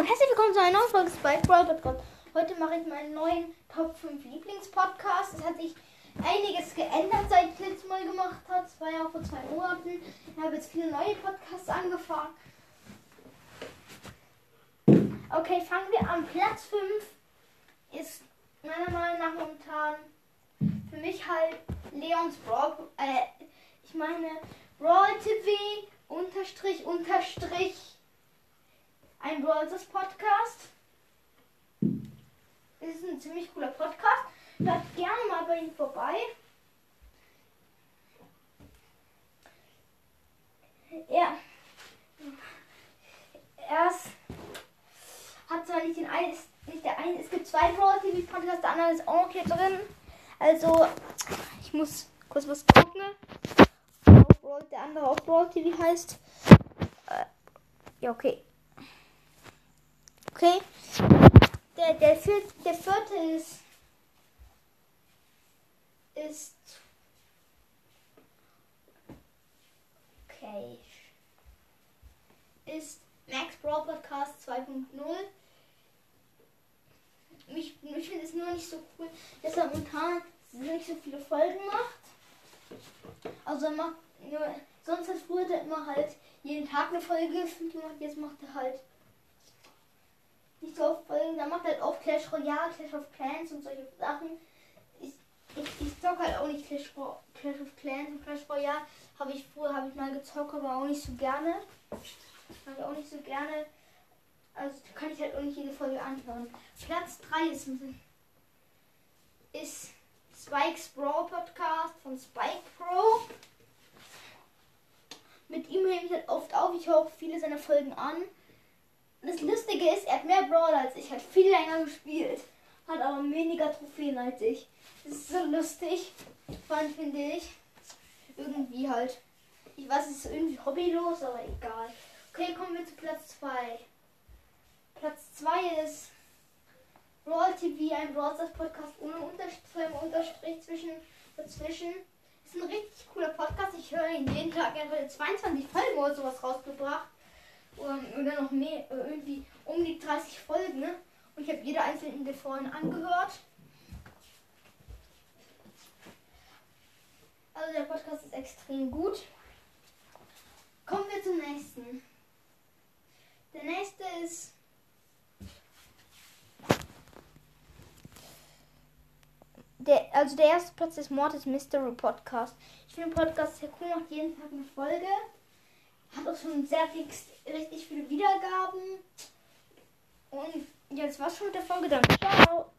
und herzlich willkommen zu einer neuen Folge Spike Brawl Podcast. Heute mache ich meinen neuen Top 5 Lieblingspodcast. Es hat sich einiges geändert, seit ich das letzte Mal gemacht habe. Das war ja vor zwei Monaten. Ich habe jetzt viele neue Podcasts angefangen. Okay, fangen wir an. Platz 5 ist meiner Meinung nach momentan für mich halt Leons Brawl. Äh, ich meine Brawl TV unterstrich unterstrich Stars Podcast. Ist ein ziemlich cooler Podcast. Hört gerne mal bei ihm vorbei. Er, er ist, hat zwar nicht den einen, nicht der eine, es gibt zwei Brawl TV Podcasts, der andere ist auch hier drin. Also, ich muss kurz was gucken. Der andere auch Brawl TV heißt. Äh, ja, okay. Okay. Der, der, vierte, der vierte ist. Ist. Okay. Ist Max Brawl Podcast 2.0. Ich, ich finde es nur nicht so cool, dass er momentan nicht so viele Folgen macht. Also er macht. Ja, sonst hat früher immer halt jeden Tag eine Folge gemacht. Jetzt macht er halt nicht so oft Folgen. Da macht halt oft Clash Royale, Clash of Clans und solche Sachen. Ich, ich, ich zocke halt auch nicht Clash, Clash of Clans und Clash Royale. Habe ich früher habe ich mal gezockt, aber auch nicht so gerne. Habe ich auch nicht so gerne. Also kann ich halt auch nicht jede Folge anhören. Platz 3 ist, ist Spikes Brawl Podcast von Spike Pro. Mit ihm nehme ich halt oft auf. Ich höre auch viele seiner Folgen an. Das Lustige ist, er hat mehr Brawler als ich, hat viel länger gespielt, hat aber weniger Trophäen als ich. Das ist so lustig, fand finde ich. Irgendwie halt. Ich weiß, es ist irgendwie hobbylos, aber egal. Okay, kommen wir zu Platz 2. Platz 2 ist Brawl TV, ein Brawl Stars Podcast ohne Unterstrich, Unterstrich zwischen, dazwischen. Ist ein richtig cooler Podcast. Ich höre ihn jeden Tag. Er hat 22 Folgen oder sowas rausgebracht oder noch mehr, äh, irgendwie um die 30 Folgen. Ne? Und ich habe jede einzelne der vorhin angehört. Also der Podcast ist extrem gut. Kommen wir zum nächsten. Der nächste ist der, also der erste Platz ist Mortis Mystery Podcast. Ich finde Podcast sehr cool, macht jeden Tag eine Folge. Hat auch schon sehr viel, richtig viele Wiedergaben. Und jetzt war's schon mit der Folge. Dann ciao.